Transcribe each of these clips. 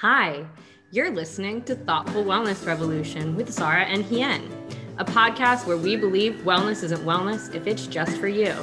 Hi, you're listening to Thoughtful Wellness Revolution with Zara and Hien, a podcast where we believe wellness isn't wellness if it's just for you.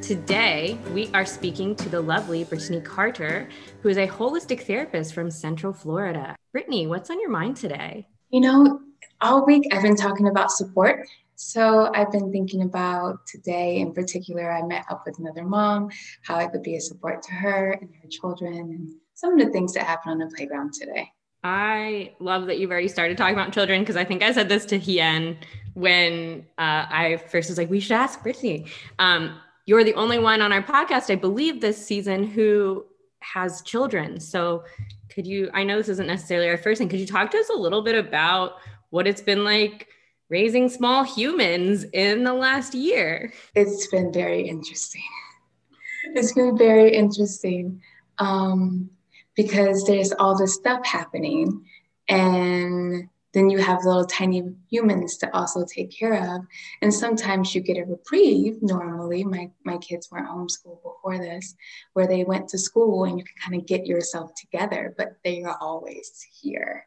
Today, we are speaking to the lovely Brittany Carter, who is a holistic therapist from Central Florida. Brittany, what's on your mind today? You know, all week I've been talking about support. So I've been thinking about today in particular, I met up with another mom, how I could be a support to her and her children, and some of the things that happened on the playground today. I love that you've already started talking about children because I think I said this to Hien when uh, I first was like, we should ask Brittany. Um, you're the only one on our podcast, I believe, this season who has children. So, could you? I know this isn't necessarily our first thing. Could you talk to us a little bit about what it's been like raising small humans in the last year? It's been very interesting. It's been very interesting. Um, because there's all this stuff happening and then you have little tiny humans to also take care of. And sometimes you get a reprieve normally. My, my kids weren't homeschooled before this where they went to school and you can kind of get yourself together but they are always here.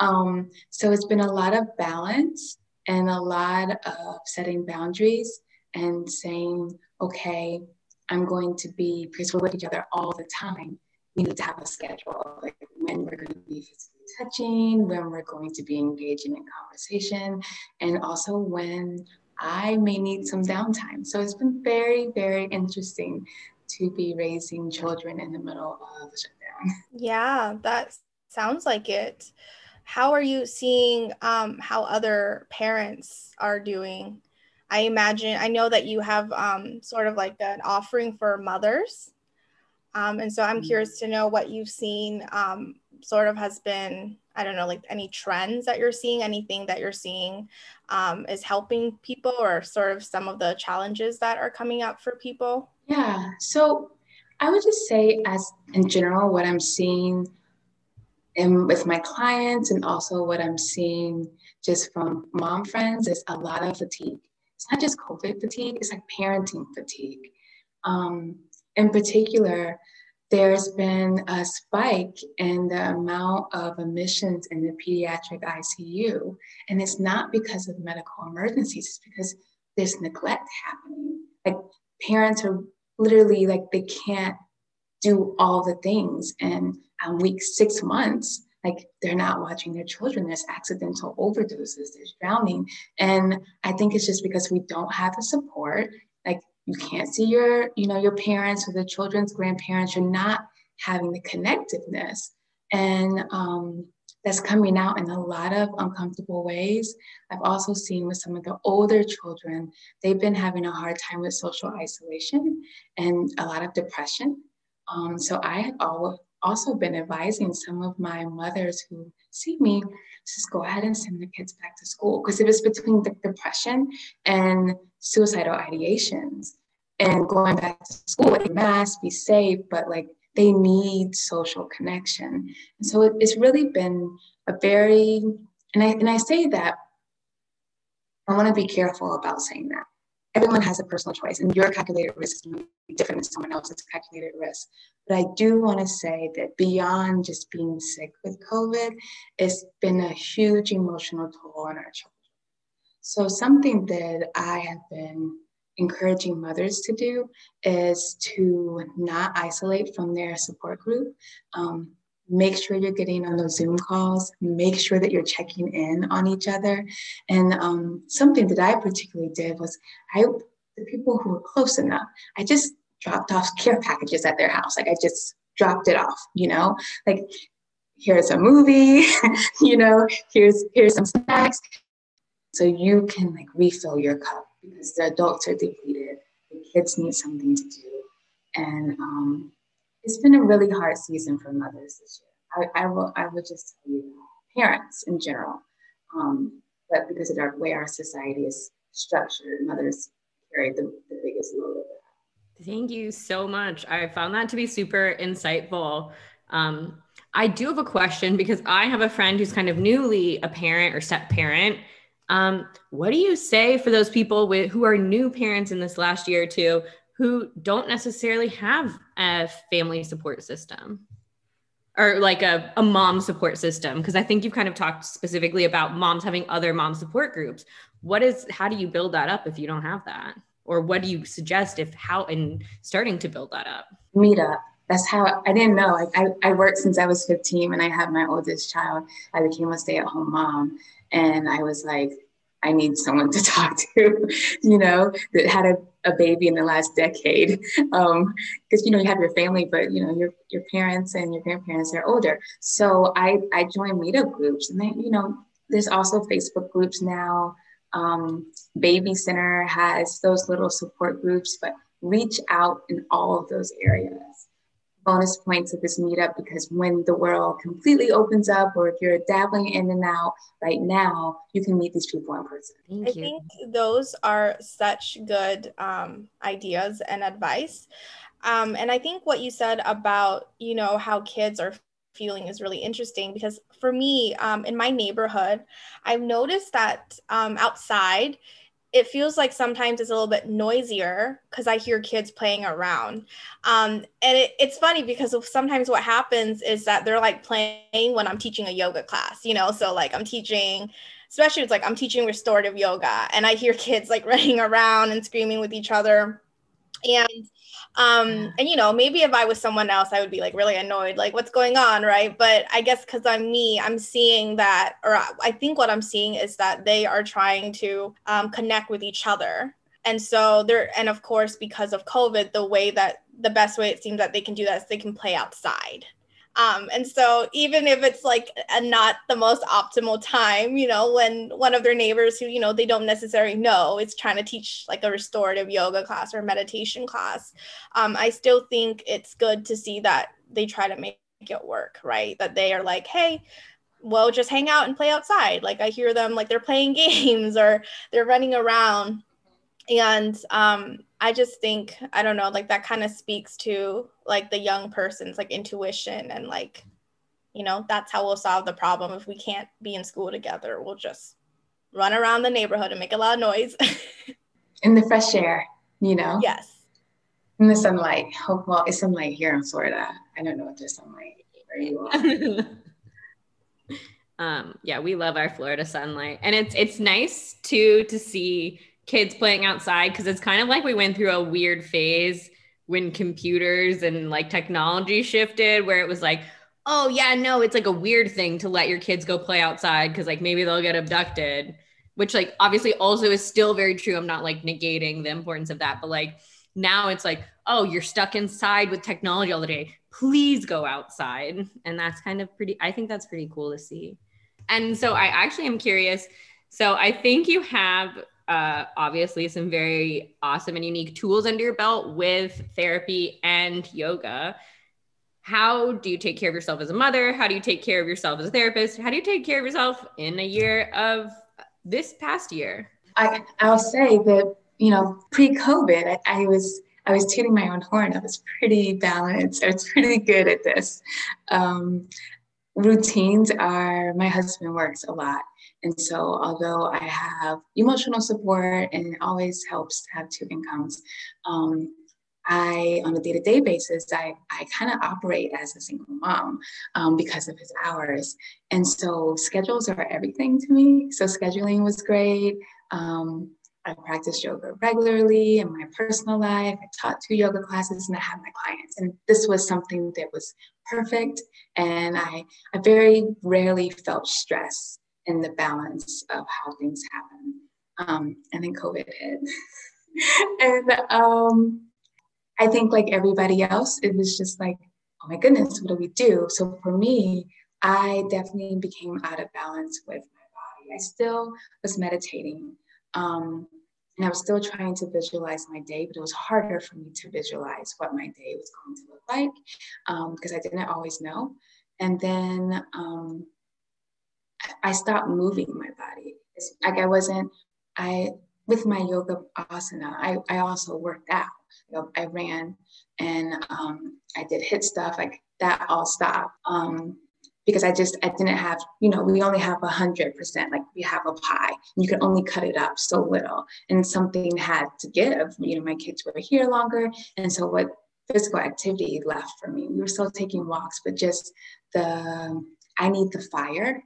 Um, so it's been a lot of balance and a lot of setting boundaries and saying okay i'm going to be because we're with each other all the time we need to have a schedule, like when we're going to be physically touching, when we're going to be engaging in conversation, and also when I may need some downtime. So it's been very, very interesting to be raising children in the middle of the shutdown. Yeah, that sounds like it. How are you seeing um, how other parents are doing? I imagine, I know that you have um, sort of like an offering for mothers. Um, and so I'm mm-hmm. curious to know what you've seen um, sort of has been, I don't know, like any trends that you're seeing, anything that you're seeing um, is helping people or sort of some of the challenges that are coming up for people? Yeah. So I would just say, as in general, what I'm seeing in, with my clients and also what I'm seeing just from mom friends is a lot of fatigue. It's not just COVID fatigue, it's like parenting fatigue. Um, in particular, there's been a spike in the amount of admissions in the pediatric ICU. And it's not because of medical emergencies, it's because there's neglect happening. Like parents are literally like they can't do all the things. And on week six months, like they're not watching their children. There's accidental overdoses, there's drowning. And I think it's just because we don't have the support. Like you can't see your you know your parents or the children's grandparents. You're not having the connectiveness. And um, that's coming out in a lot of uncomfortable ways. I've also seen with some of the older children they've been having a hard time with social isolation and a lot of depression. Um, so i have also been advising some of my mothers who see me just go ahead and send the kids back to school because it was between the depression and suicidal ideations and going back to school a mask, be safe, but like they need social connection. And so it, it's really been a very, and I, and I say that, I want to be careful about saying that. Everyone has a personal choice, and your calculated risk is going to be different than someone else's calculated risk. But I do want to say that beyond just being sick with COVID, it's been a huge emotional toll on our children. So, something that I have been encouraging mothers to do is to not isolate from their support group. Um, make sure you're getting on those Zoom calls, make sure that you're checking in on each other. And um, something that I particularly did was I, the people who were close enough, I just dropped off care packages at their house. Like I just dropped it off, you know, like here's a movie, you know, here's here's some snacks. So you can like refill your cup because the adults are depleted, the kids need something to do. And um, it's been a really hard season for mothers this year. I, I, will, I would just tell you, parents in general. Um, but because of our way our society is structured, mothers carry the, the biggest load of that. Thank you so much. I found that to be super insightful. Um, I do have a question because I have a friend who's kind of newly a parent or step parent, um, what do you say for those people with, who are new parents in this last year or two who don't necessarily have a family support system? or like a, a mom support system because i think you've kind of talked specifically about moms having other mom support groups what is how do you build that up if you don't have that or what do you suggest if how in starting to build that up meetup that's how I didn't know. Like I, I worked since I was 15 when I had my oldest child. I became a stay-at-home mom. And I was like, I need someone to talk to, you know, that had a, a baby in the last decade. Because um, you know, you have your family, but you know, your your parents and your grandparents are older. So I I joined meetup groups and then, you know, there's also Facebook groups now. Um, Baby Center has those little support groups, but reach out in all of those areas bonus points of this meetup because when the world completely opens up or if you're dabbling in and out right now, you can meet these people in person. Thank I you. think those are such good um, ideas and advice. Um, and I think what you said about, you know, how kids are feeling is really interesting because for me, um, in my neighborhood, I've noticed that um, outside, it feels like sometimes it's a little bit noisier because I hear kids playing around. Um, and it, it's funny because sometimes what happens is that they're like playing when I'm teaching a yoga class, you know? So, like, I'm teaching, especially it's like I'm teaching restorative yoga, and I hear kids like running around and screaming with each other. And um, and you know, maybe if I was someone else, I would be like really annoyed, like what's going on, right? But I guess because I'm me, I'm seeing that, or I think what I'm seeing is that they are trying to um, connect with each other. And so they're, and of course, because of COVID, the way that the best way it seems that they can do that is they can play outside. Um, and so even if it's like a, not the most optimal time, you know, when one of their neighbors who, you know, they don't necessarily know is trying to teach like a restorative yoga class or meditation class, um, I still think it's good to see that they try to make it work, right? That they are like, hey, well, just hang out and play outside. Like I hear them like they're playing games or they're running around. And um, I just think I don't know, like that kind of speaks to like the young person's like intuition and like, you know, that's how we'll solve the problem. If we can't be in school together, we'll just run around the neighborhood and make a lot of noise. in the fresh air, you know? Yes. In the sunlight. Oh, well, it's sunlight here in Florida. I don't know if there's sunlight where you are. um, yeah, we love our Florida sunlight. And it's it's nice too to see kids playing outside because it's kind of like we went through a weird phase when computers and like technology shifted where it was like oh yeah no it's like a weird thing to let your kids go play outside because like maybe they'll get abducted which like obviously also is still very true. I'm not like negating the importance of that but like now it's like oh you're stuck inside with technology all the day. Please go outside. And that's kind of pretty i think that's pretty cool to see. And so i actually am curious so i think you have uh, obviously some very awesome and unique tools under your belt with therapy and yoga. How do you take care of yourself as a mother? How do you take care of yourself as a therapist? How do you take care of yourself in a year of this past year? I, I'll say that, you know, pre-COVID, I, I was I was tooting my own horn. I was pretty balanced. I was pretty good at this. Um, routines are my husband works a lot and so, although I have emotional support and it always helps to have two incomes, um, I, on a day to day basis, I, I kind of operate as a single mom um, because of his hours. And so, schedules are everything to me. So, scheduling was great. Um, I practice yoga regularly in my personal life. I taught two yoga classes and I had my clients. And this was something that was perfect. And I, I very rarely felt stress in the balance of how things happen. Um, and then COVID hit. and um, I think, like everybody else, it was just like, oh my goodness, what do we do? So for me, I definitely became out of balance with my body. I still was meditating. Um, and I was still trying to visualize my day, but it was harder for me to visualize what my day was going to look like because um, I didn't always know. And then um, I stopped moving my body. It's like I wasn't, I, with my yoga asana, I, I also worked out. You know, I ran and um, I did hit stuff, like that all stopped. Um, because I just, I didn't have, you know, we only have a hundred percent, like we have a pie, you can only cut it up so little. And something had to give, you know, my kids were here longer. And so what physical activity left for me. We were still taking walks, but just the I need the fire,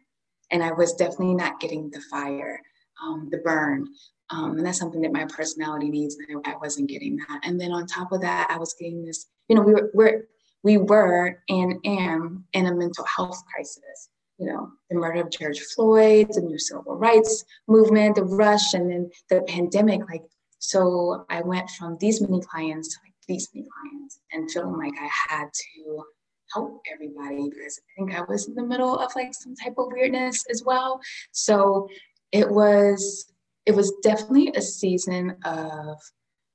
and I was definitely not getting the fire, um, the burn. Um, and that's something that my personality needs, and I, wasn't getting that. And then on top of that, I was getting this. You know, we were we're, we were and am in a mental health crisis. You know, the murder of George Floyd, the new civil rights movement, the rush, and then the pandemic. Like, so I went from these many clients to like these many clients, and feeling like I had to help everybody because I think I was in the middle of like some type of weirdness as well. So it was it was definitely a season of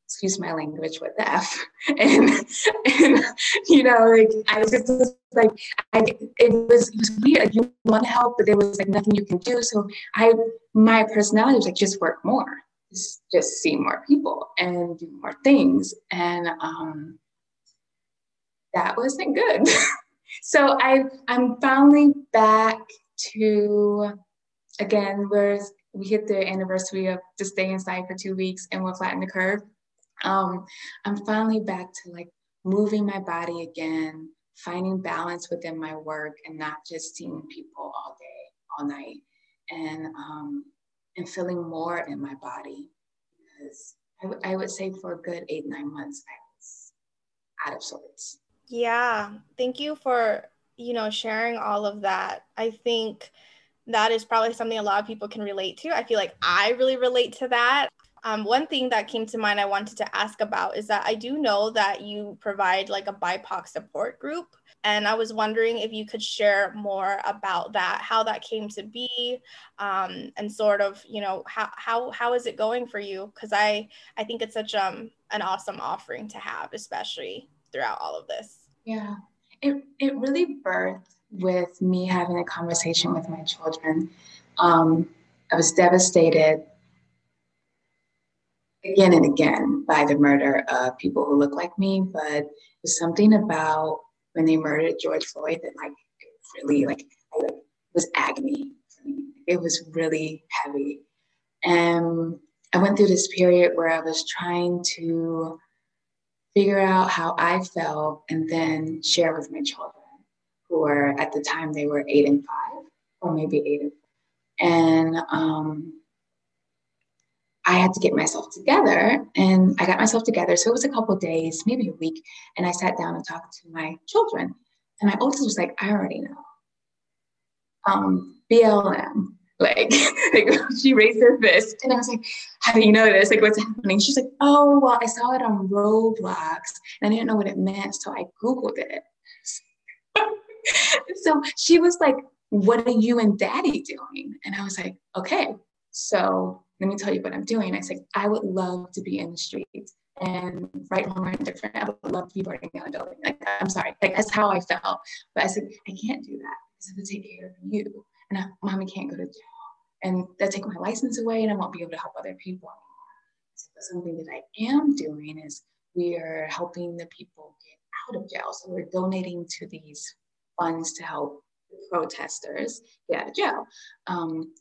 excuse my language with the F? And and you know like I was just like I it was it was weird you want help but there was like nothing you can do. So I my personality was like just work more just just see more people and do more things. And um that wasn't good so I I'm finally back to again where we hit the anniversary of to stay inside for two weeks and we'll flatten the curve. Um, I'm finally back to like moving my body again, finding balance within my work and not just seeing people all day, all night, and um, and feeling more in my body. Because I, w- I would say for a good eight, nine months, I was out of sorts. Yeah. Thank you for, you know, sharing all of that. I think that is probably something a lot of people can relate to. I feel like I really relate to that. Um, one thing that came to mind I wanted to ask about is that I do know that you provide like a BIPOC support group. And I was wondering if you could share more about that, how that came to be, um, and sort of, you know, how, how, how is it going for you? Because I, I think it's such um, an awesome offering to have, especially throughout all of this. Yeah, it, it really birthed with me having a conversation with my children. Um, I was devastated again and again by the murder of people who look like me, but there's something about when they murdered George Floyd that like really like was agony. It was really heavy. And I went through this period where I was trying to figure out how I felt and then share with my children who were at the time they were eight and five, or maybe eight and. And um, I had to get myself together, and I got myself together. So it was a couple days, maybe a week, and I sat down and talked to my children. And my oldest was like, "I already know." Um, BLM, like, like she raised her fist, and I was like, "How do you know this? Like, what's happening?" She's like, "Oh, well, I saw it on Roblox, and I didn't know what it meant, so I googled it." so she was like, What are you and daddy doing? And I was like, Okay, so let me tell you what I'm doing. I said, I would love to be in the streets and right, wrong, or indifferent. I would love to be burning down a building. Like, I'm sorry, like that's how I felt. But I said, I can't do that I have to take care of you. And I, mommy can't go to jail. And that take my license away and I won't be able to help other people anymore. So something that I am doing is we are helping the people get out of jail. So we're donating to these funds to help protesters get out of jail. Um,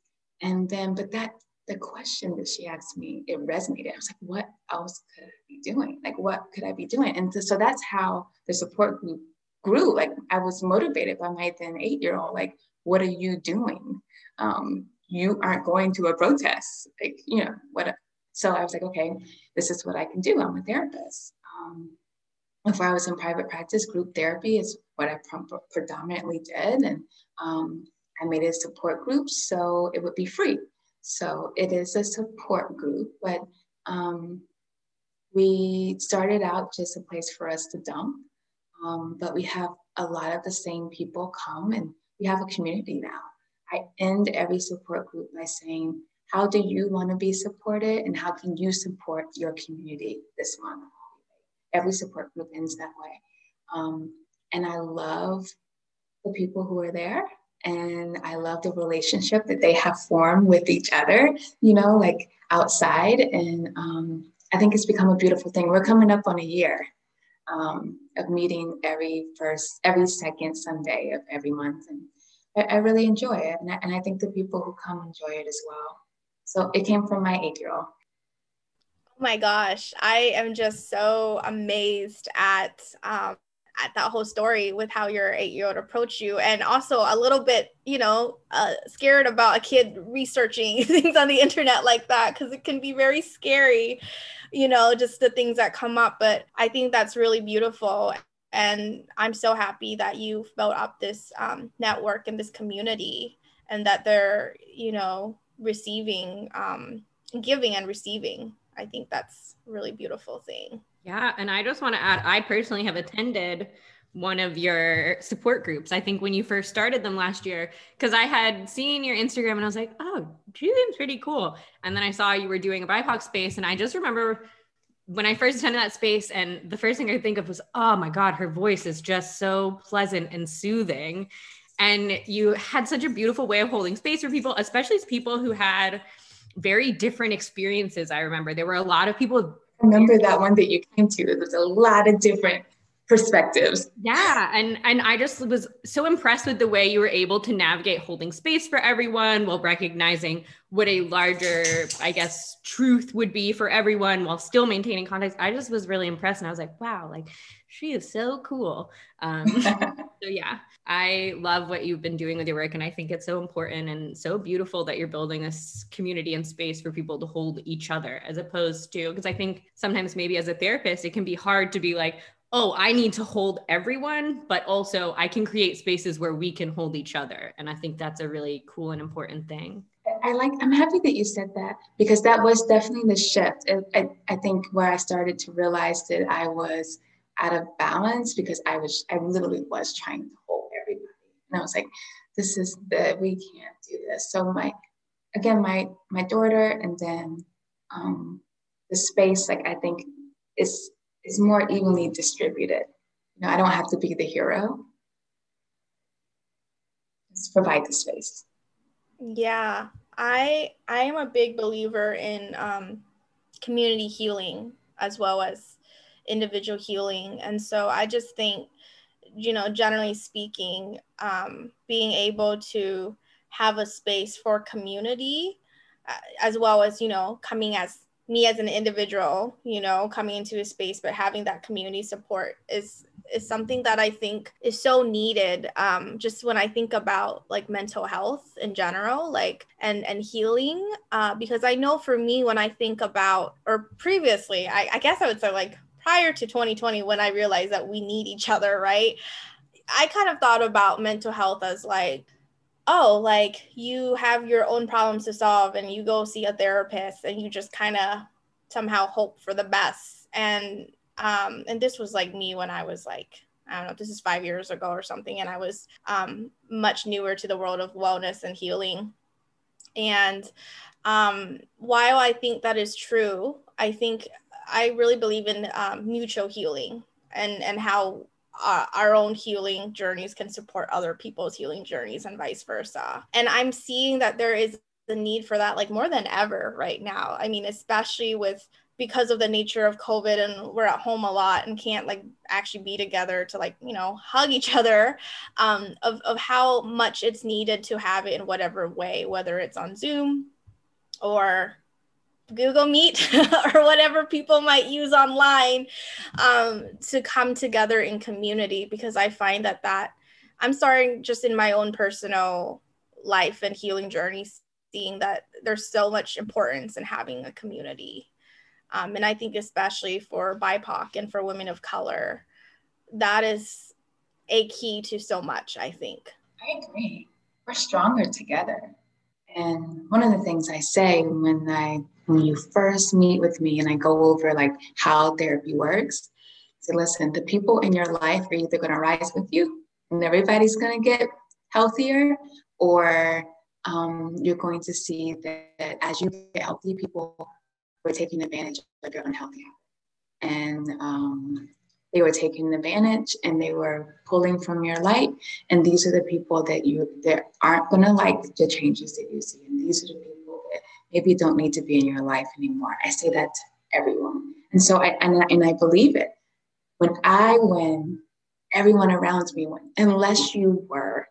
and then, but that the question that she asked me, it resonated. I was like, what else could I be doing? Like, what could I be doing? And so that's how the support group grew. Like, I was motivated by my then eight year old, like, what are you doing? Um, you aren't going to a protest. Like, you know, what? So I was like, okay, this is what I can do. I'm a therapist. Um, before I was in private practice, group therapy is what I predominantly did. And um, I made a support group so it would be free. So it is a support group, but um, we started out just a place for us to dump. Um, but we have a lot of the same people come and we have a community now. I end every support group by saying, how do you want to be supported and how can you support your community this month? every support group ends that way. Um, and I love the people who are there and I love the relationship that they have formed with each other, you know, like outside. And um, I think it's become a beautiful thing. We're coming up on a year um, of meeting every first, every second Sunday of every month. And I, I really enjoy it. And I, and I think the people who come enjoy it as well. So it came from my eight year old Oh my gosh, I am just so amazed at um, at that whole story with how your eight year old approached you, and also a little bit, you know, uh, scared about a kid researching things on the internet like that because it can be very scary, you know, just the things that come up. But I think that's really beautiful. And I'm so happy that you've built up this um, network and this community, and that they're, you know, receiving, um, giving and receiving I think that's really beautiful thing. Yeah. And I just want to add, I personally have attended one of your support groups. I think when you first started them last year, because I had seen your Instagram and I was like, oh, seems pretty cool. And then I saw you were doing a BIPOC space. And I just remember when I first attended that space, and the first thing I think of was, oh my God, her voice is just so pleasant and soothing. And you had such a beautiful way of holding space for people, especially people who had very different experiences. I remember there were a lot of people. I remember that one that you came to. There was a lot of different perspectives. Yeah, and and I just was so impressed with the way you were able to navigate holding space for everyone while recognizing what a larger, I guess, truth would be for everyone while still maintaining context. I just was really impressed, and I was like, wow, like she is so cool. Um, so yeah, I love what you've been doing with your work. And I think it's so important and so beautiful that you're building this community and space for people to hold each other as opposed to, because I think sometimes maybe as a therapist, it can be hard to be like, oh, I need to hold everyone, but also I can create spaces where we can hold each other. And I think that's a really cool and important thing. I like, I'm happy that you said that because that was definitely the shift. I, I think where I started to realize that I was out of balance because I was, I literally was trying to and I was like, this is the, we can't do this. So my, again, my, my daughter and then um, the space, like I think is, is more evenly distributed. You know, I don't have to be the hero. Just provide the space. Yeah, I I am a big believer in um, community healing as well as individual healing, and so I just think you know, generally speaking, um, being able to have a space for community uh, as well as, you know, coming as me as an individual, you know, coming into a space, but having that community support is is something that I think is so needed. Um, just when I think about like mental health in general, like and and healing, uh, because I know for me when I think about or previously, I, I guess I would say like prior to 2020 when I realized that we need each other, right? I kind of thought about mental health as like, oh, like you have your own problems to solve and you go see a therapist and you just kind of somehow hope for the best. And um, and this was like me when I was like, I don't know, this is five years ago or something, and I was um, much newer to the world of wellness and healing. And um, while I think that is true, I think I really believe in um, mutual healing and and how uh, our own healing journeys can support other people's healing journeys and vice versa. And I'm seeing that there is the need for that like more than ever right now. I mean, especially with because of the nature of COVID and we're at home a lot and can't like actually be together to like, you know, hug each other, um, of, of how much it's needed to have it in whatever way, whether it's on Zoom or Google Meet or whatever people might use online um, to come together in community because I find that that I'm starting just in my own personal life and healing journey seeing that there's so much importance in having a community. Um, and I think especially for BIPOC and for women of color, that is a key to so much, I think. I agree. We're stronger together. And one of the things I say when I when you first meet with me and I go over like how therapy works, say, listen, the people in your life are either going to rise with you and everybody's going to get healthier, or um, you're going to see that, that as you get healthy, people were taking advantage of your unhealthy. And um, they were taking advantage and they were pulling from your light. And these are the people that you that aren't going to like the changes that you see. And these are the people maybe don't need to be in your life anymore i say that to everyone and so i and, and i believe it when i when everyone around me went unless you were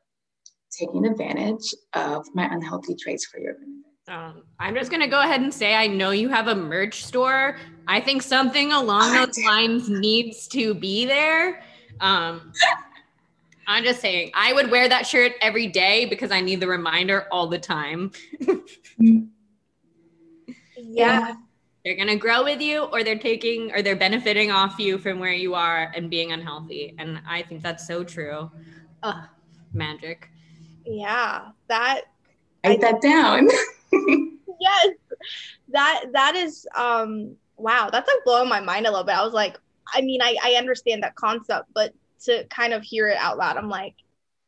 taking advantage of my unhealthy traits for your benefit Um, I'm just gonna go ahead and say I know you have a merch store. I think something along those lines needs to be there. Um, I'm just saying I would wear that shirt every day because I need the reminder all the time. yeah. They're gonna grow with you, or they're taking, or they're benefiting off you from where you are and being unhealthy. And I think that's so true. Ugh, magic. Yeah, that. Write that down. yes, that that is um wow. That's like blowing my mind a little bit. I was like, I mean, I I understand that concept, but to kind of hear it out loud, I'm like,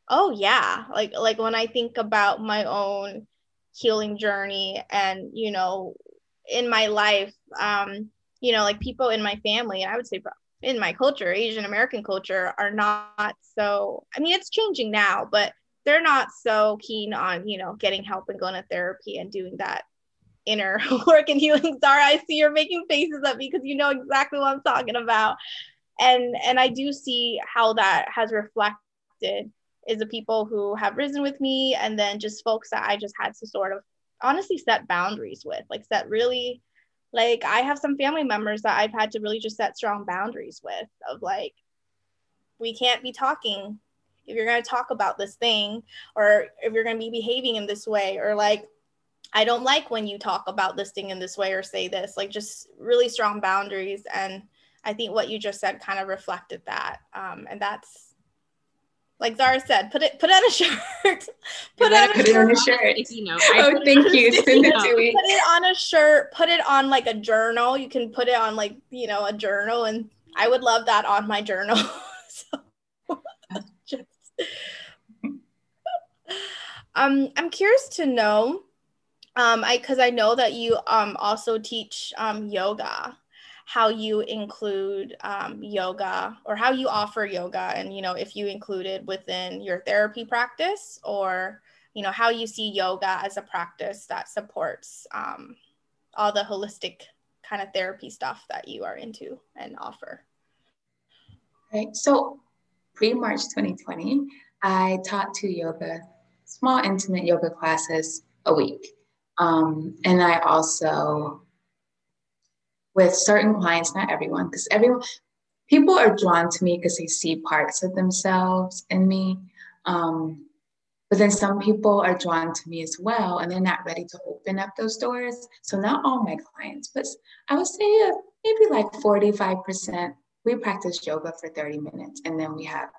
oh yeah, like like when I think about my own healing journey and you know in my life um you know like people in my family and i would say in my culture asian american culture are not so i mean it's changing now but they're not so keen on you know getting help and going to therapy and doing that inner work and healing Zara, I see you're making faces at me because you know exactly what I'm talking about. And and I do see how that has reflected is the people who have risen with me and then just folks that I just had to sort of honestly set boundaries with, like set really like I have some family members that I've had to really just set strong boundaries with of like we can't be talking if you're going to talk about this thing or if you're going to be behaving in this way or like I don't like when you talk about this thing in this way or say this like just really strong boundaries. And I think what you just said kind of reflected that. Um, and that's like Zara said, put it put on a shirt. put, it, put it on a shirt. You know, oh, thank you. Send it to me. Put it on a shirt. Put it on like a journal. You can put it on like you know a journal, and I would love that on my journal. so, just, um, I'm curious to know, um, I because I know that you um also teach um yoga how you include um, yoga or how you offer yoga and you know if you include it within your therapy practice or you know how you see yoga as a practice that supports um, all the holistic kind of therapy stuff that you are into and offer. Right. So pre-march 2020 i taught two yoga small intimate yoga classes a week. Um, and i also with certain clients, not everyone, because everyone, people are drawn to me because they see parts of themselves in me. Um, but then some people are drawn to me as well, and they're not ready to open up those doors. So not all my clients, but I would say uh, maybe like 45%. We practice yoga for 30 minutes, and then we have,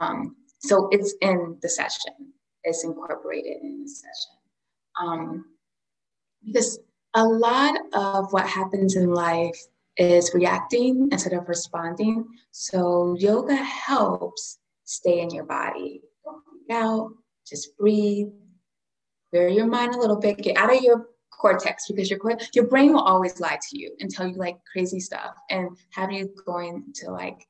um, so it's in the session. It's incorporated in the session. Um, because a lot of what happens in life is reacting instead of responding. So yoga helps stay in your body. Out, just breathe, clear your mind a little bit, get out of your cortex because your your brain will always lie to you and tell you like crazy stuff and have you going to like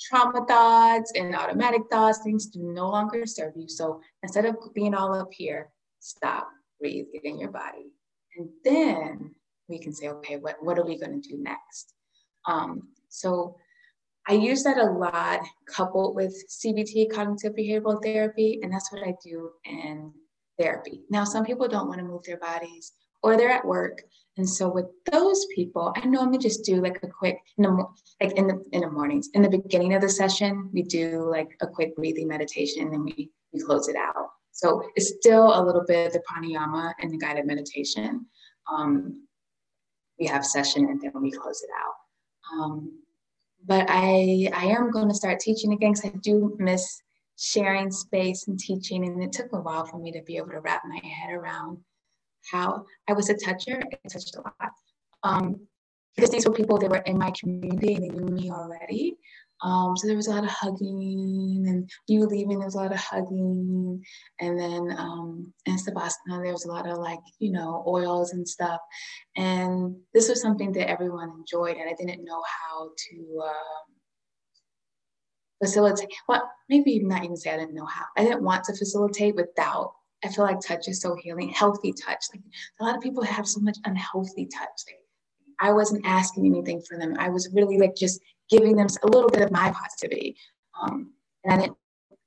trauma thoughts and automatic thoughts. Things do no longer serve you. So instead of being all up here, stop, breathe, get in your body. And then we can say, okay, what, what are we going to do next? Um, so I use that a lot coupled with CBT, cognitive behavioral therapy, and that's what I do in therapy. Now, some people don't want to move their bodies or they're at work. And so with those people, I normally just do like a quick, in the, like in the in the mornings, in the beginning of the session, we do like a quick breathing meditation and then we, we close it out. So it's still a little bit the pranayama and the guided meditation. Um, we have session and then we close it out. Um, but I, I am going to start teaching again because I do miss sharing space and teaching. And it took a while for me to be able to wrap my head around how I was a toucher. I touched a lot. Um, because these were people that were in my community and they knew me already. Um, so there was a lot of hugging, and you leaving, there was a lot of hugging. And then um, in Savasana, there was a lot of like, you know, oils and stuff. And this was something that everyone enjoyed, and I didn't know how to um, facilitate. Well, maybe not even say I didn't know how. I didn't want to facilitate without. I feel like touch is so healing, healthy touch. Like a lot of people have so much unhealthy touch. Like I wasn't asking anything for them. I was really like just giving them a little bit of my positivity. Um, and I didn't,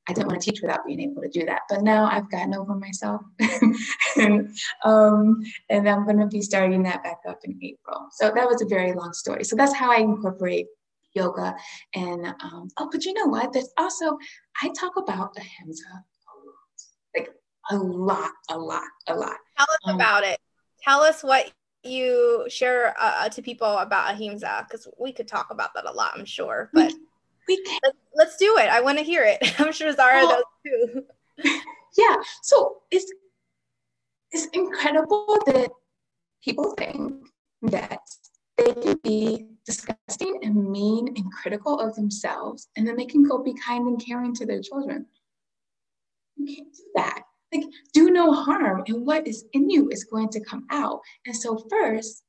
I didn't want to teach without being able to do that. But now I've gotten over myself. and, um, and I'm going to be starting that back up in April. So that was a very long story. So that's how I incorporate yoga. And um, oh, but you know what? There's also, I talk about ahimsa like a lot, a lot, a lot. Tell us um, about it. Tell us what you share uh, to people about ahimsa because we could talk about that a lot, I'm sure. But we, can. Let's, let's, do it. I want to hear it. I'm sure Zara does too. yeah. So it's it's incredible that people think that they can be disgusting and mean and critical of themselves, and then they can go be kind and caring to their children. You can't do that. Like, do no harm, and what is in you is going to come out. And so, first,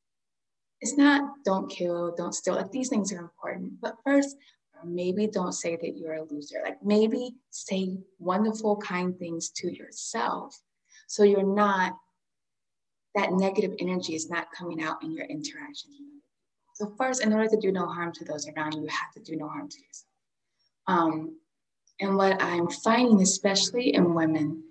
it's not don't kill, don't steal. Like, these things are important. But first, maybe don't say that you're a loser. Like, maybe say wonderful, kind things to yourself so you're not, that negative energy is not coming out in your interactions. So, first, in order to do no harm to those around you, you have to do no harm to yourself. Um, and what I'm finding, especially in women,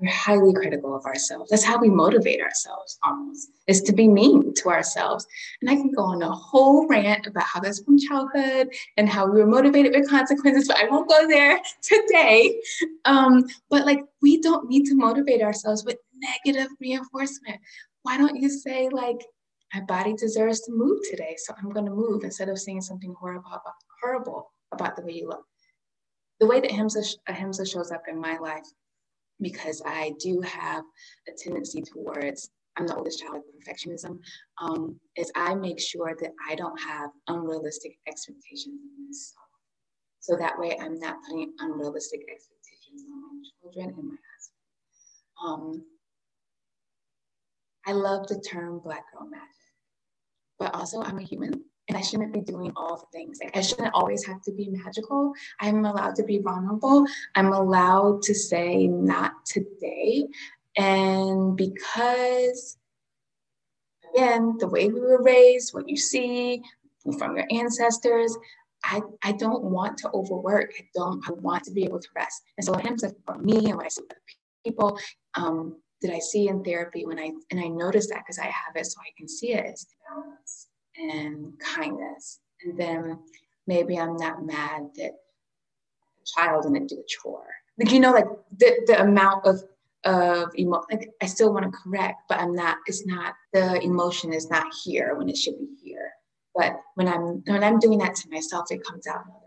we're highly critical of ourselves. That's how we motivate ourselves almost, is to be mean to ourselves. And I can go on a whole rant about how that's from childhood and how we were motivated with consequences, but I won't go there today. Um, but like, we don't need to motivate ourselves with negative reinforcement. Why don't you say, like, my body deserves to move today, so I'm going to move instead of saying something horrible about, horrible about the way you look? The way that Ahimsa, Ahimsa shows up in my life because I do have a tendency towards, I'm the oldest child of perfectionism, um, is I make sure that I don't have unrealistic expectations of myself. So that way I'm not putting unrealistic expectations on my children and my husband. Um, I love the term Black Girl Magic, but also I'm a human and I shouldn't be doing all the things. Like I shouldn't always have to be magical. I'm allowed to be vulnerable. I'm allowed to say not today. And because again, the way we were raised, what you see from your ancestors, I, I don't want to overwork. I don't, I want to be able to rest. And so him for me and what I see with people, um, that I see in therapy when I and I notice that because I have it so I can see it balance and kindness. And then maybe I'm not mad that a child didn't do a chore. Like, you know, like the, the amount of of emo like I still want to correct, but I'm not, it's not the emotion is not here when it should be here. But when I'm when I'm doing that to myself, it comes out in.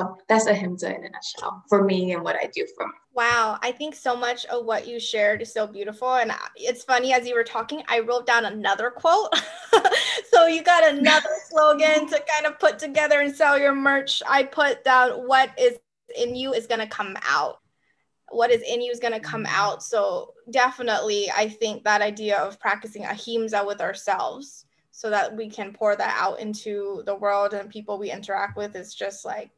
So that's ahimsa in a nutshell for me and what I do for Me. Wow, I think so much of what you shared is so beautiful. And it's funny, as you were talking, I wrote down another quote. so you got another slogan to kind of put together and sell your merch. I put down what is in you is going to come out. What is in you is going to come mm-hmm. out. So definitely, I think that idea of practicing ahimsa with ourselves so that we can pour that out into the world and people we interact with is just like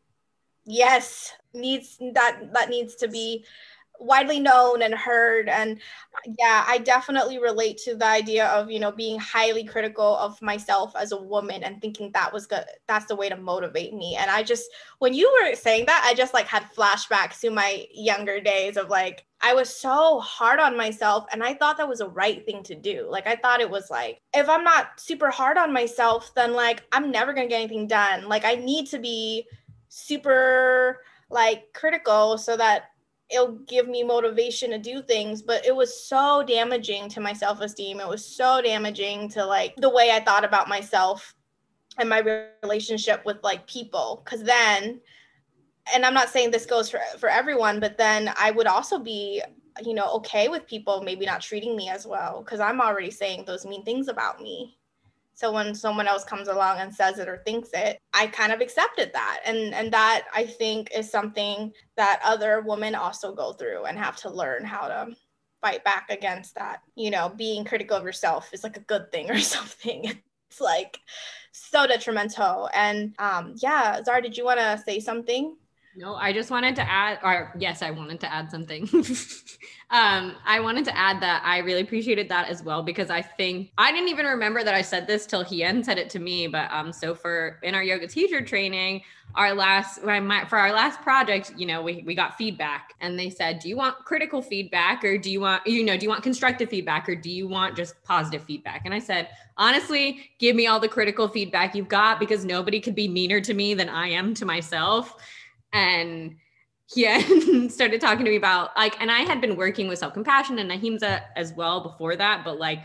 yes needs that that needs to be widely known and heard. And yeah i definitely relate to the idea of you know being highly critical of myself as a woman and thinking that was good that's the way to motivate me. And i just when you were saying that i just like had flashbacks to my younger days of like i was so hard on myself and i thought that was a right thing to do. Like i thought it was like if i'm not super hard on myself then like i'm never going to get anything done. Like i need to be super like critical so that it'll give me motivation to do things but it was so damaging to my self-esteem. It was so damaging to like the way i thought about myself and my relationship with like people. Because then and i'm not saying this goes for for everyone but then i would also be you know okay with people maybe not treating me as well because i'm already saying those mean things about me so when someone else comes along and says it or thinks it, I kind of accepted that. And and that I think is something that other women also go through and have to learn how to fight back against that. You know, being critical of yourself is like a good thing or something. It's like so detrimental. And um, yeah, Zara, did you want to say something? No, I just wanted to add, or yes, I wanted to add something. um, I wanted to add that I really appreciated that as well because I think I didn't even remember that I said this till Hien said it to me. But um, so for in our yoga teacher training, our last for our last project, you know, we we got feedback and they said, do you want critical feedback or do you want you know do you want constructive feedback or do you want just positive feedback? And I said, honestly, give me all the critical feedback you've got because nobody could be meaner to me than I am to myself and he started talking to me about like, and I had been working with self compassion and Ahimsa as well before that, but like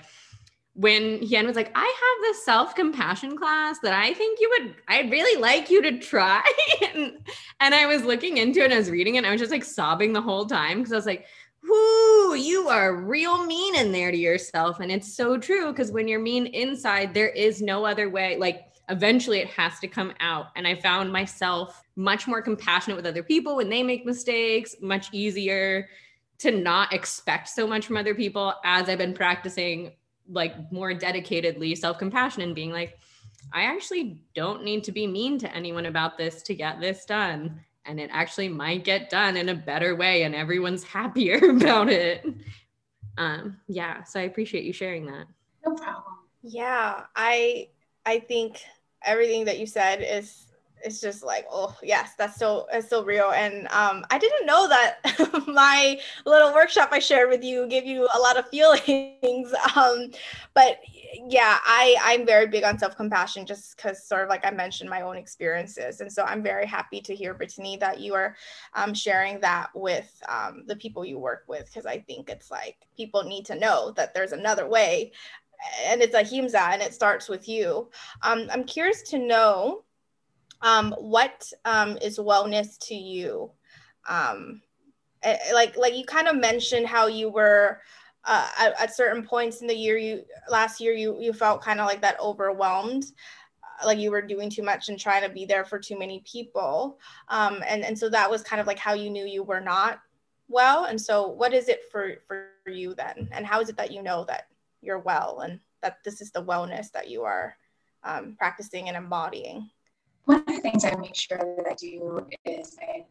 when Hien was like, I have this self compassion class that I think you would, I'd really like you to try. and, and I was looking into it and I was reading it and I was just like sobbing the whole time because I was like, whoo, you are real mean in there to yourself. And it's so true because when you're mean inside, there is no other way. Like, eventually it has to come out. And I found myself much more compassionate with other people when they make mistakes, much easier to not expect so much from other people as I've been practicing like more dedicatedly self compassion and being like, I actually don't need to be mean to anyone about this to get this done. And it actually might get done in a better way and everyone's happier about it. Um, yeah, so I appreciate you sharing that. No problem. Yeah, I I think everything that you said is it's just like oh yes that's still it's still real. And um, i didn't know that my little workshop i shared with you gave you a lot of feelings. Um, but yeah i i'm very big on self-compassion just because sort of like i mentioned my own experiences. And so i'm very happy to hear brittany that you are um, sharing that with um, the people you work with because i think it's like people need to know that there's another way and it's ahimsa and it starts with you. Um, I'm curious to know um, what um, is wellness to you. Um, eh, like like you kind of mentioned how you were uh, at, at, certain points in the year you last year you you felt kind of like that overwhelmed uh, like you were doing too much and trying to be there for too many people um, and and so that was kind of like how you knew you were not well and so what is it for for you then and how is it that you know that you're well and that this is the wellness that you are um, practicing and embodying? One of the things I make sure that I do is I,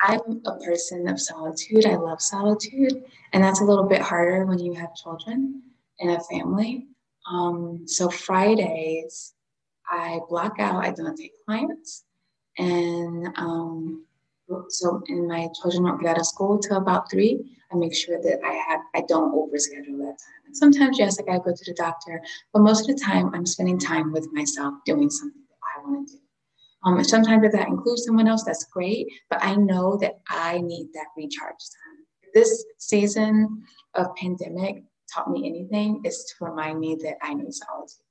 I'm a person of solitude. I love solitude, and that's a little bit harder when you have children and a family. Um, so Fridays, I block out. I don't take clients, and um, so and my children don't get out of school till about three. I make sure that I have I don't overschedule that time. And sometimes yes, I gotta go to the doctor, but most of the time I'm spending time with myself doing something that I want to do. Um, sometimes if that includes someone else, that's great. But I know that I need that recharge time. This season of pandemic taught me anything is to remind me that I need solitude.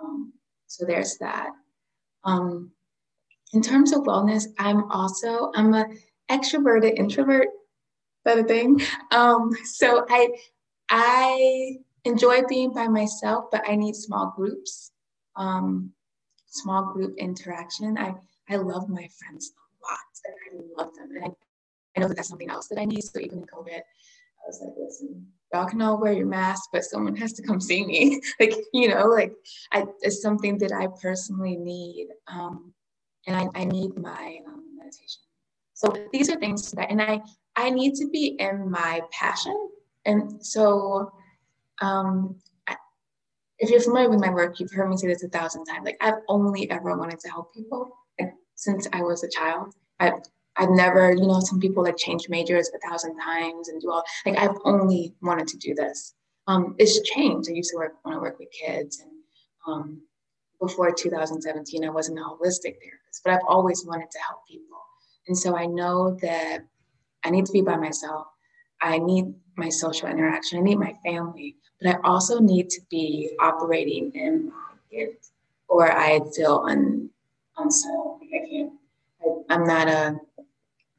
Um, so there's that. Um, in terms of wellness, I'm also I'm a extroverted introvert that a thing? Um, so I I enjoy being by myself, but I need small groups, um, small group interaction. I I love my friends a lot. and I love them, and I, I know that that's something else that I need. So even in COVID, I was like, listen, y'all can all wear your mask, but someone has to come see me. like you know, like I, it's something that I personally need, um, and I, I need my um, meditation. So these are things that, and I I need to be in my passion. And so, um, if you're familiar with my work, you've heard me say this a thousand times. Like I've only ever wanted to help people like, since I was a child. I've I've never, you know, some people like change majors a thousand times and do all like I've only wanted to do this. Um, it's changed. I used to work want to work with kids and um, before 2017, I wasn't a holistic therapist, but I've always wanted to help people. And so I know that I need to be by myself. I need my social interaction. I need my family, but I also need to be operating in my gift, or I feel un, unsettled. I can't. I, am not a.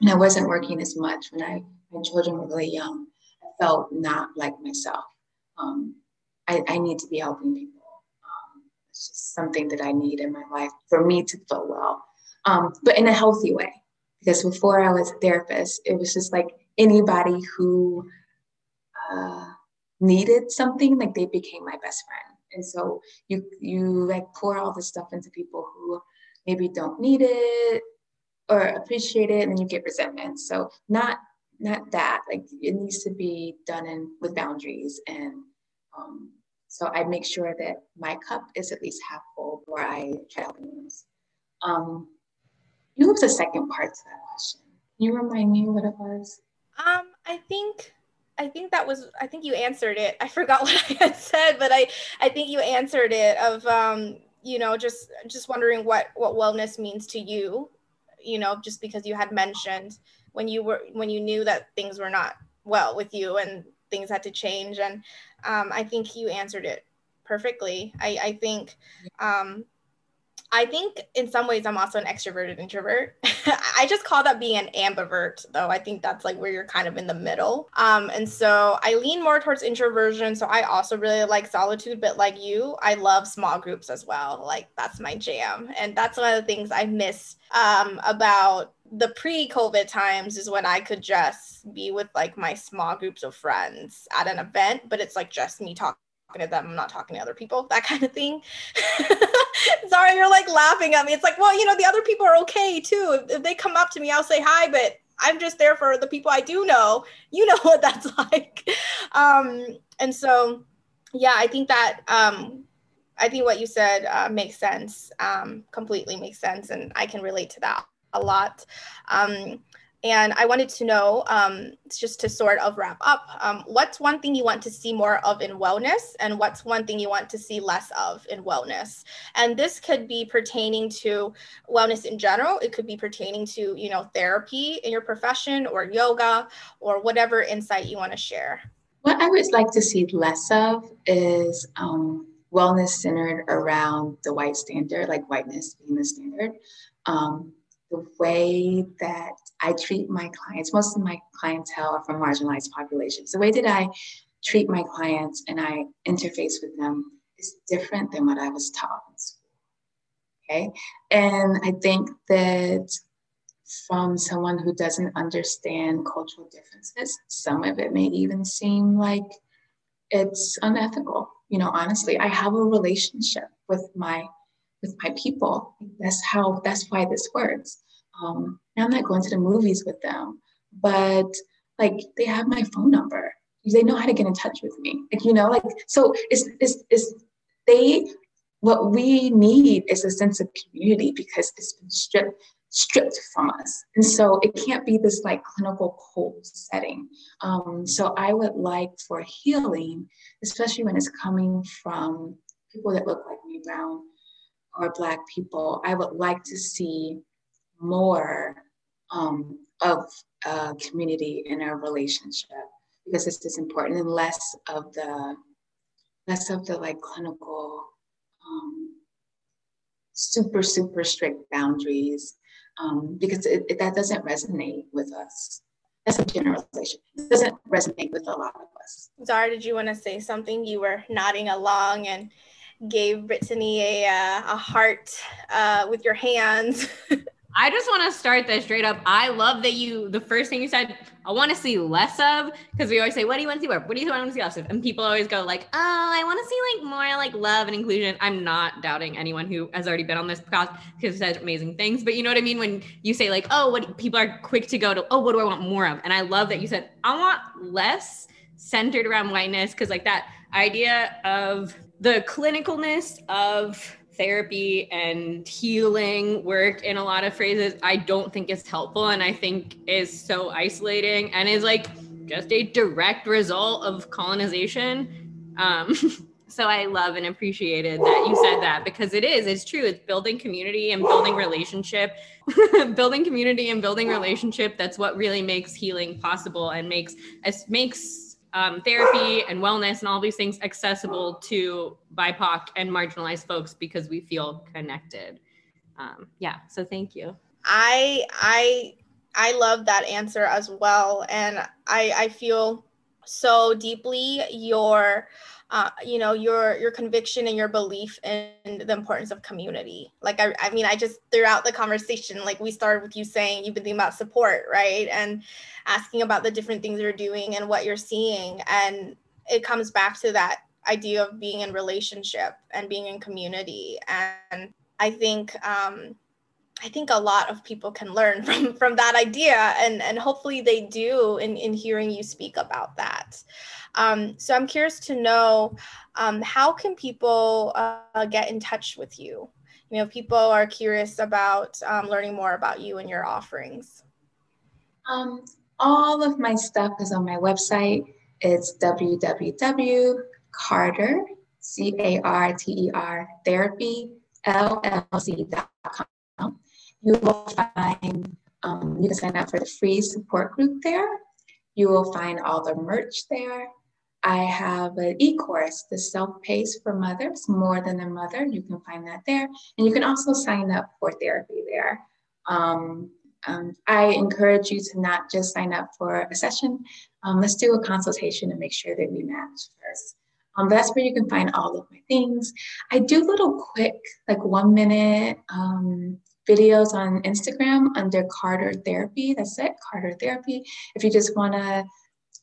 And I wasn't working as much when I my children were really young. I felt not like myself. Um, I, I need to be helping people. It's just something that I need in my life for me to feel well, um, but in a healthy way because before I was a therapist, it was just like anybody who uh, needed something, like they became my best friend. And so you you like pour all this stuff into people who maybe don't need it, or appreciate it and then you get resentment. So not not that like it needs to be done in with boundaries and um, so I make sure that my cup is at least half full before I try open things. Um, you was the second part to that question. Can you remind me what it was? Um, I think I think that was I think you answered it. I forgot what I had said, but I I think you answered it of um, you know, just just wondering what what wellness means to you, you know, just because you had mentioned when you were when you knew that things were not well with you and things had to change and um, i think you answered it perfectly i, I think um, I think in some ways I'm also an extroverted introvert. I just call that being an ambivert, though. I think that's like where you're kind of in the middle. Um, and so I lean more towards introversion. So I also really like solitude, but like you, I love small groups as well. Like that's my jam. And that's one of the things I miss um, about the pre-COVID times is when I could just be with like my small groups of friends at an event, but it's like just me talking to them. I'm not talking to other people, that kind of thing. Sorry, you're like laughing at me. It's like, well, you know, the other people are okay too. If, if they come up to me, I'll say hi, but I'm just there for the people I do know. You know what that's like. Um, and so, yeah, I think that um, I think what you said uh, makes sense. Um, completely makes sense, and I can relate to that a lot. Um, and I wanted to know, um, just to sort of wrap up, um, what's one thing you want to see more of in wellness, and what's one thing you want to see less of in wellness? And this could be pertaining to wellness in general. It could be pertaining to, you know, therapy in your profession, or yoga, or whatever insight you want to share. What I would like to see less of is um, wellness centered around the white standard, like whiteness being the standard. Um, the way that I treat my clients, most of my clientele are from marginalized populations. The way that I treat my clients and I interface with them is different than what I was taught in school. Okay. And I think that from someone who doesn't understand cultural differences, some of it may even seem like it's unethical. You know, honestly, I have a relationship with my with my people. That's how, that's why this works. Um, I'm not going to the movies with them, but like they have my phone number. They know how to get in touch with me. Like, you know, like, so it's, it's, it's they, what we need is a sense of community because it's been stripped stripped from us. And so it can't be this like clinical cold setting. Um, so I would like for healing, especially when it's coming from people that look like me, brown, or Black people, I would like to see more um, of community in our relationship because this is important and less of the less of the like clinical um, super super strict boundaries um, because it, it, that doesn't resonate with us that's a generalization. It doesn't resonate with a lot of us. Zara did you want to say something? You were nodding along and gave Brittany a, uh, a heart uh, with your hands. I just want to start this straight up. I love that you, the first thing you said, I want to see less of, because we always say, what do you want to see more? What do you want to see less of? And people always go like, oh, I want to see like more like love and inclusion. I'm not doubting anyone who has already been on this podcast because said amazing things. But you know what I mean? When you say like, oh, what people are quick to go to, oh, what do I want more of? And I love that you said, I want less centered around whiteness. Cause like that idea of the clinicalness of therapy and healing work in a lot of phrases i don't think is helpful and i think is so isolating and is like just a direct result of colonization. Um, so i love and appreciated that you said that because it is it's true it's building community and building relationship building community and building relationship that's what really makes healing possible and makes makes um, therapy and wellness and all these things accessible to BIPOC and marginalized folks because we feel connected. Um, yeah, so thank you. I I I love that answer as well, and I I feel so deeply your uh, you know your your conviction and your belief in the importance of community. Like I, I mean i just throughout the conversation like we started with you saying you've been thinking about support right? And asking about the different things you're doing and what you're seeing. And it comes back to that idea of being in relationship and being in community. And i think um, I think a lot of people can learn from from that idea, and and hopefully they do in in hearing you speak about that. Um, so I'm curious to know um, how can people uh, get in touch with you? You know, people are curious about um, learning more about you and your offerings. Um, all of my stuff is on my website. It's www.carter, C A R T E R, therapy, LLC.com. You will find, um, you can sign up for the free support group there. You will find all the merch there. I have an e-course, the self-paced for mothers, more than a mother. You can find that there. And you can also sign up for therapy there. Um, um, I encourage you to not just sign up for a session. Um, let's do a consultation and make sure that we match first. Um, that's where you can find all of my things. I do little quick, like one minute um, videos on Instagram under Carter Therapy. That's it, Carter Therapy. If you just want to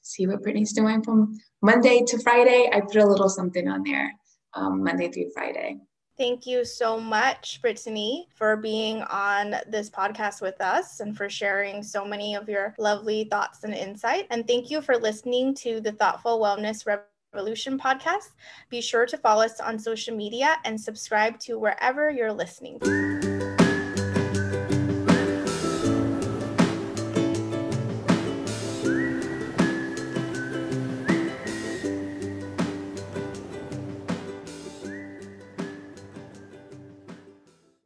see what Brittany's doing from Monday to Friday, I put a little something on there um, Monday through Friday. Thank you so much, Brittany, for being on this podcast with us and for sharing so many of your lovely thoughts and insight. And thank you for listening to the Thoughtful Wellness Revolution podcast. Be sure to follow us on social media and subscribe to wherever you're listening.